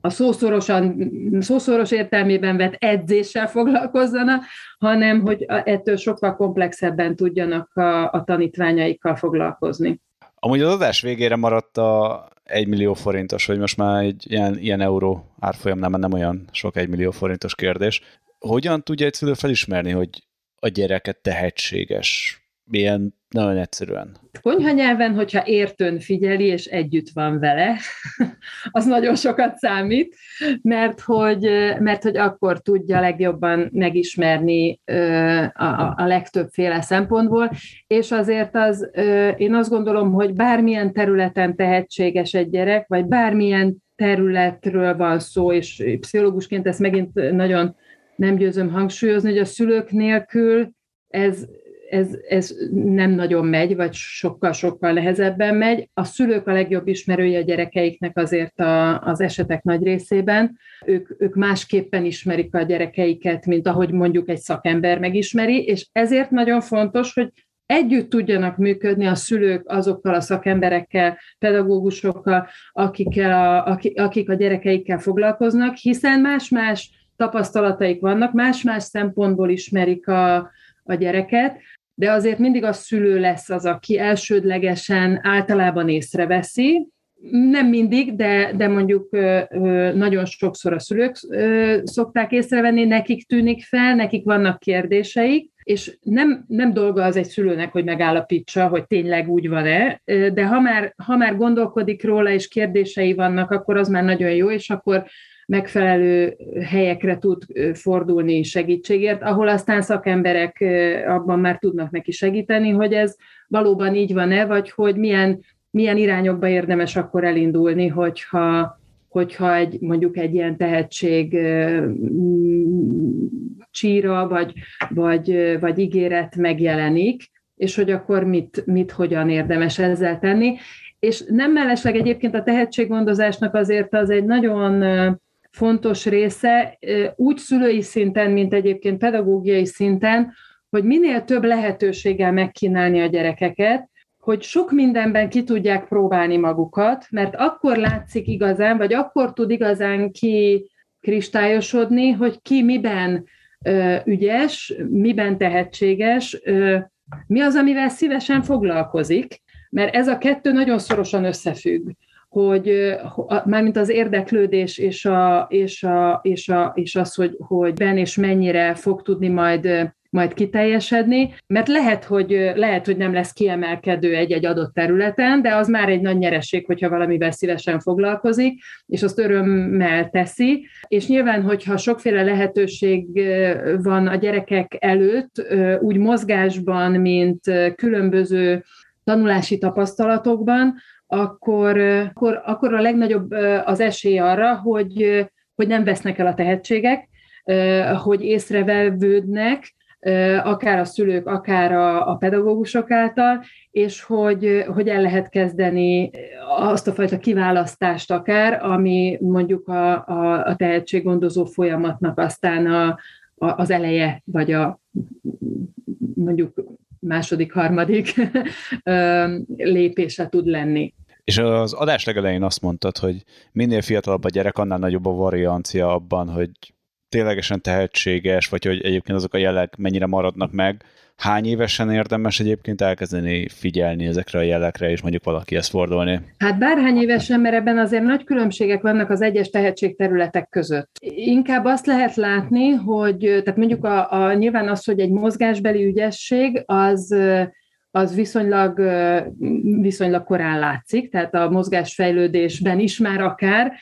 S2: a szószorosan, szószoros értelmében vett edzéssel foglalkozzanak, hanem hogy ettől sokkal komplexebben tudjanak a, a tanítványaikkal foglalkozni.
S1: Amúgy az adás végére maradt a 1 millió forintos, hogy most már egy ilyen, ilyen euró árfolyam nem, nem olyan sok 1 millió forintos kérdés. Hogyan tudja egy szülő felismerni, hogy a gyereket tehetséges? Milyen nagyon egyszerűen.
S2: Konyha nyelven, hogyha értőn figyeli, és együtt van vele, az nagyon sokat számít, mert hogy, mert hogy akkor tudja legjobban megismerni a, a legtöbbféle szempontból, és azért az, én azt gondolom, hogy bármilyen területen tehetséges egy gyerek, vagy bármilyen területről van szó, és pszichológusként ezt megint nagyon nem győzöm hangsúlyozni, hogy a szülők nélkül ez ez, ez nem nagyon megy, vagy sokkal-sokkal nehezebben megy. A szülők a legjobb ismerője a gyerekeiknek azért a, az esetek nagy részében. Ők, ők másképpen ismerik a gyerekeiket, mint ahogy mondjuk egy szakember megismeri, és ezért nagyon fontos, hogy együtt tudjanak működni a szülők azokkal a szakemberekkel, pedagógusokkal, akikkel a, akik, akik a gyerekeikkel foglalkoznak, hiszen más-más tapasztalataik vannak, más-más szempontból ismerik a, a gyereket, de azért mindig a szülő lesz az, aki elsődlegesen általában észreveszi, nem mindig, de, de mondjuk nagyon sokszor a szülők szokták észrevenni, nekik tűnik fel, nekik vannak kérdéseik, és nem, nem dolga az egy szülőnek, hogy megállapítsa, hogy tényleg úgy van-e, de ha már, ha már gondolkodik róla, és kérdései vannak, akkor az már nagyon jó, és akkor megfelelő helyekre tud fordulni segítségért, ahol aztán szakemberek abban már tudnak neki segíteni, hogy ez valóban így van-e, vagy hogy milyen, milyen irányokba érdemes akkor elindulni, hogyha, hogyha egy, mondjuk egy ilyen tehetség csíra, vagy, vagy, vagy ígéret megjelenik, és hogy akkor mit, mit hogyan érdemes ezzel tenni. És nem mellesleg egyébként a tehetséggondozásnak azért az egy nagyon fontos része, úgy szülői szinten, mint egyébként pedagógiai szinten, hogy minél több lehetőséggel megkínálni a gyerekeket, hogy sok mindenben ki tudják próbálni magukat, mert akkor látszik igazán, vagy akkor tud igazán ki kristályosodni, hogy ki miben ügyes, miben tehetséges, mi az, amivel szívesen foglalkozik, mert ez a kettő nagyon szorosan összefügg hogy mármint az érdeklődés és, a, és, a, és, a, és az, hogy, hogy ben és mennyire fog tudni majd majd kiteljesedni, mert lehet, hogy, lehet, hogy nem lesz kiemelkedő egy-egy adott területen, de az már egy nagy nyereség, hogyha valamivel szívesen foglalkozik, és azt örömmel teszi, és nyilván, hogyha sokféle lehetőség van a gyerekek előtt, úgy mozgásban, mint különböző tanulási tapasztalatokban, akkor, akkor, akkor a legnagyobb az esély arra, hogy, hogy nem vesznek el a tehetségek, hogy észrevevődnek, akár a szülők, akár a, a pedagógusok által, és hogy, hogy el lehet kezdeni azt a fajta kiválasztást akár, ami mondjuk a, a, a tehetséggondozó folyamatnak aztán a, a, az eleje, vagy a mondjuk második, harmadik lépése tud lenni.
S1: És az adás legelején azt mondtad, hogy minél fiatalabb a gyerek, annál nagyobb a variancia abban, hogy ténylegesen tehetséges, vagy hogy egyébként azok a jelek mennyire maradnak meg. Hány évesen érdemes egyébként elkezdeni figyelni ezekre a jelekre, és mondjuk valaki ezt fordulni?
S2: Hát bárhány évesen, mert ebben azért nagy különbségek vannak az egyes tehetségterületek között. Inkább azt lehet látni, hogy tehát mondjuk a, a nyilván az, hogy egy mozgásbeli ügyesség, az az viszonylag, viszonylag korán látszik, tehát a mozgásfejlődésben is már akár,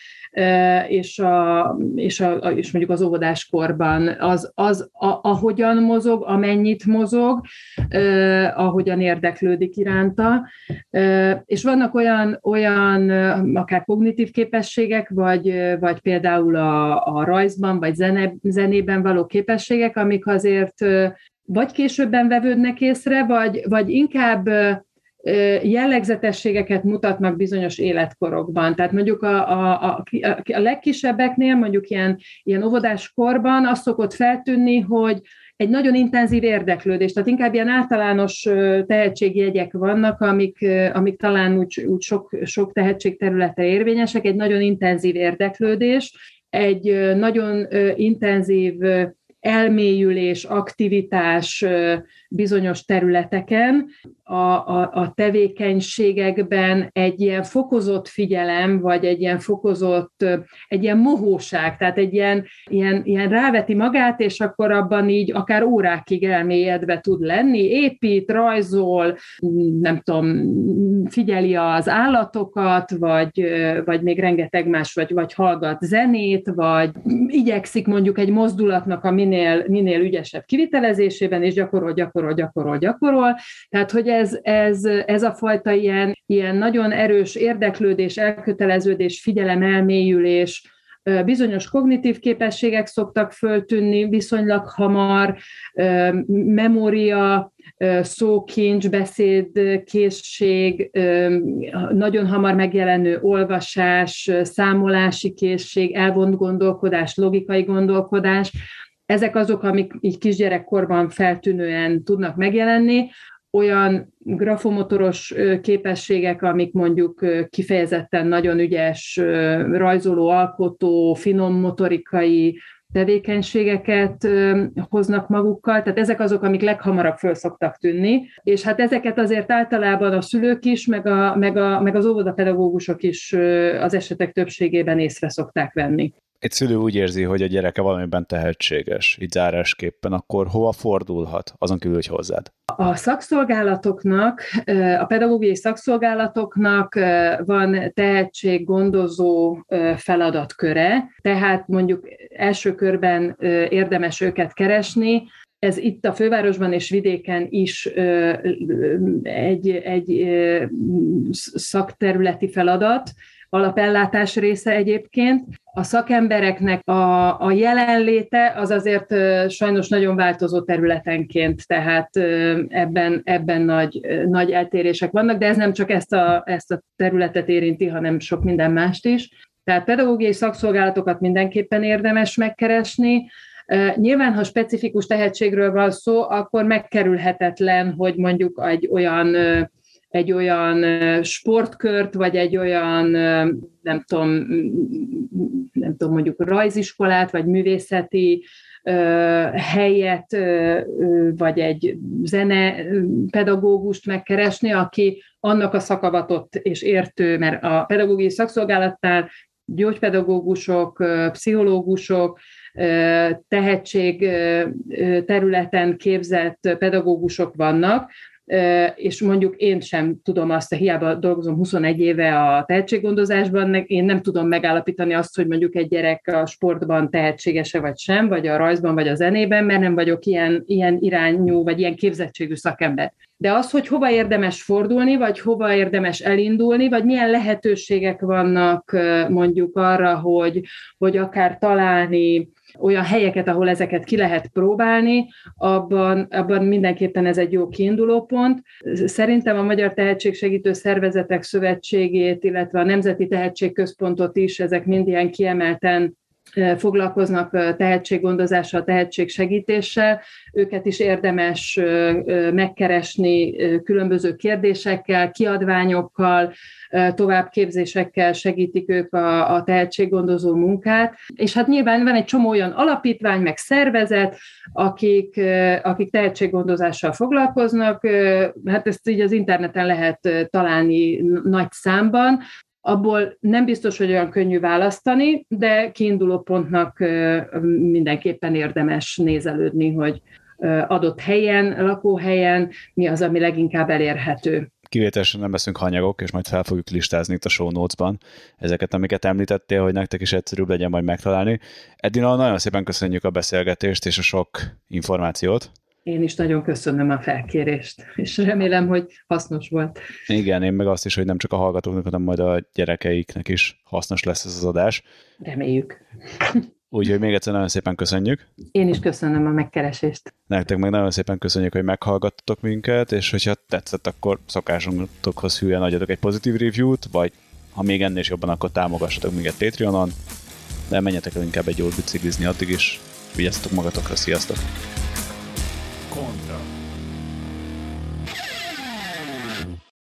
S2: és, a, és, a, és mondjuk az óvodáskorban az, az a, ahogyan mozog, amennyit mozog, ahogyan érdeklődik iránta. És vannak olyan, olyan akár kognitív képességek, vagy, vagy például a, a rajzban, vagy zene, zenében való képességek, amik azért vagy későbben vevődnek észre, vagy, vagy inkább jellegzetességeket mutatnak bizonyos életkorokban. Tehát mondjuk a, a, a, a legkisebbeknél, mondjuk ilyen, ilyen óvodás korban azt szokott feltűnni, hogy egy nagyon intenzív érdeklődés, tehát inkább ilyen általános tehetségjegyek vannak, amik, amik talán úgy, úgy sok, sok tehetségterülete érvényesek, egy nagyon intenzív érdeklődés, egy nagyon intenzív elmélyülés, aktivitás bizonyos területeken, a, a, a tevékenységekben egy ilyen fokozott figyelem, vagy egy ilyen fokozott, egy ilyen mohóság, tehát egy ilyen, ilyen, ilyen ráveti magát, és akkor abban így akár órákig elmélyedve tud lenni, épít, rajzol, nem tudom, figyeli az állatokat, vagy, vagy még rengeteg más, vagy, vagy hallgat zenét, vagy igyekszik mondjuk egy mozdulatnak a minél, minél ügyesebb kivitelezésében, és gyakorol, gyakorol, gyakorol, gyakorol. Tehát, hogy ez, ez, ez a fajta ilyen, ilyen nagyon erős érdeklődés, elköteleződés, figyelem, elmélyülés, bizonyos kognitív képességek szoktak föltűnni viszonylag hamar, memória, szókincs, beszédkészség, nagyon hamar megjelenő olvasás, számolási készség, elvont gondolkodás, logikai gondolkodás, ezek azok, amik így kisgyerekkorban feltűnően tudnak megjelenni, olyan grafomotoros képességek, amik mondjuk kifejezetten nagyon ügyes rajzoló, alkotó, finom motorikai tevékenységeket hoznak magukkal, tehát ezek azok, amik leghamarabb föl szoktak tűnni, és hát ezeket azért általában a szülők is, meg, a, meg, a, meg az óvodapedagógusok is az esetek többségében észre szokták venni
S1: egy szülő úgy érzi, hogy a gyereke valamiben tehetséges, így zárásképpen, akkor hova fordulhat, azon kívül, hogy hozzád?
S2: A szakszolgálatoknak, a pedagógiai szakszolgálatoknak van tehetséggondozó feladatköre, tehát mondjuk első körben érdemes őket keresni, ez itt a fővárosban és vidéken is egy, egy szakterületi feladat, alapellátás része egyébként. A szakembereknek a, a jelenléte az azért sajnos nagyon változó területenként, tehát ebben, ebben nagy, nagy eltérések vannak, de ez nem csak ezt a, ezt a területet érinti, hanem sok minden mást is. Tehát pedagógiai szakszolgálatokat mindenképpen érdemes megkeresni, Nyilván, ha specifikus tehetségről van szó, akkor megkerülhetetlen, hogy mondjuk egy olyan egy olyan sportkört, vagy egy olyan, nem tudom, nem tudom, mondjuk rajziskolát, vagy művészeti helyet, vagy egy zene pedagógust megkeresni, aki annak a szakavatott és értő, mert a pedagógiai szakszolgálatnál gyógypedagógusok, pszichológusok, tehetség területen képzett pedagógusok vannak, és mondjuk én sem tudom azt, hiába dolgozom 21 éve a tehetséggondozásban, én nem tudom megállapítani azt, hogy mondjuk egy gyerek a sportban tehetséges-e vagy sem, vagy a rajzban, vagy a zenében, mert nem vagyok ilyen, ilyen irányú, vagy ilyen képzettségű szakember. De az, hogy hova érdemes fordulni, vagy hova érdemes elindulni, vagy milyen lehetőségek vannak mondjuk arra, hogy, hogy akár találni olyan helyeket, ahol ezeket ki lehet próbálni, abban, abban mindenképpen ez egy jó kiinduló pont. Szerintem a Magyar Tehetségsegítő Szervezetek Szövetségét, illetve a Nemzeti Tehetségközpontot is, ezek mind ilyen kiemelten foglalkoznak tehetséggondozással, tehetségsegítéssel. Őket is érdemes megkeresni különböző kérdésekkel, kiadványokkal, továbbképzésekkel segítik ők a, a tehetséggondozó munkát. És hát nyilván van egy csomó olyan alapítvány, meg szervezet, akik, akik tehetséggondozással foglalkoznak. Hát ezt így az interneten lehet találni nagy számban abból nem biztos, hogy olyan könnyű választani, de kiinduló pontnak mindenképpen érdemes nézelődni, hogy adott helyen, lakóhelyen mi az, ami leginkább elérhető.
S1: Kivételesen nem leszünk hanyagok, és majd fel fogjuk listázni itt a show notes-ban ezeket, amiket említettél, hogy nektek is egyszerűbb legyen majd megtalálni. Edina, nagyon szépen köszönjük a beszélgetést és a sok információt.
S2: Én is nagyon köszönöm a felkérést, és remélem, hogy hasznos volt.
S1: Igen, én meg azt is, hogy nem csak a hallgatóknak, hanem majd a gyerekeiknek is hasznos lesz ez az adás.
S2: Reméljük.
S1: Úgyhogy még egyszer nagyon szépen köszönjük.
S2: Én is köszönöm a megkeresést.
S1: Nektek meg nagyon szépen köszönjük, hogy meghallgattatok minket, és hogyha tetszett, akkor szokásunkhoz hülyen adjatok egy pozitív review-t, vagy ha még ennél is jobban, akkor támogassatok minket Patreonon, de menjetek el inkább egy jót biciklizni addig is. Vigyázzatok magatokra, sziasztok! contra.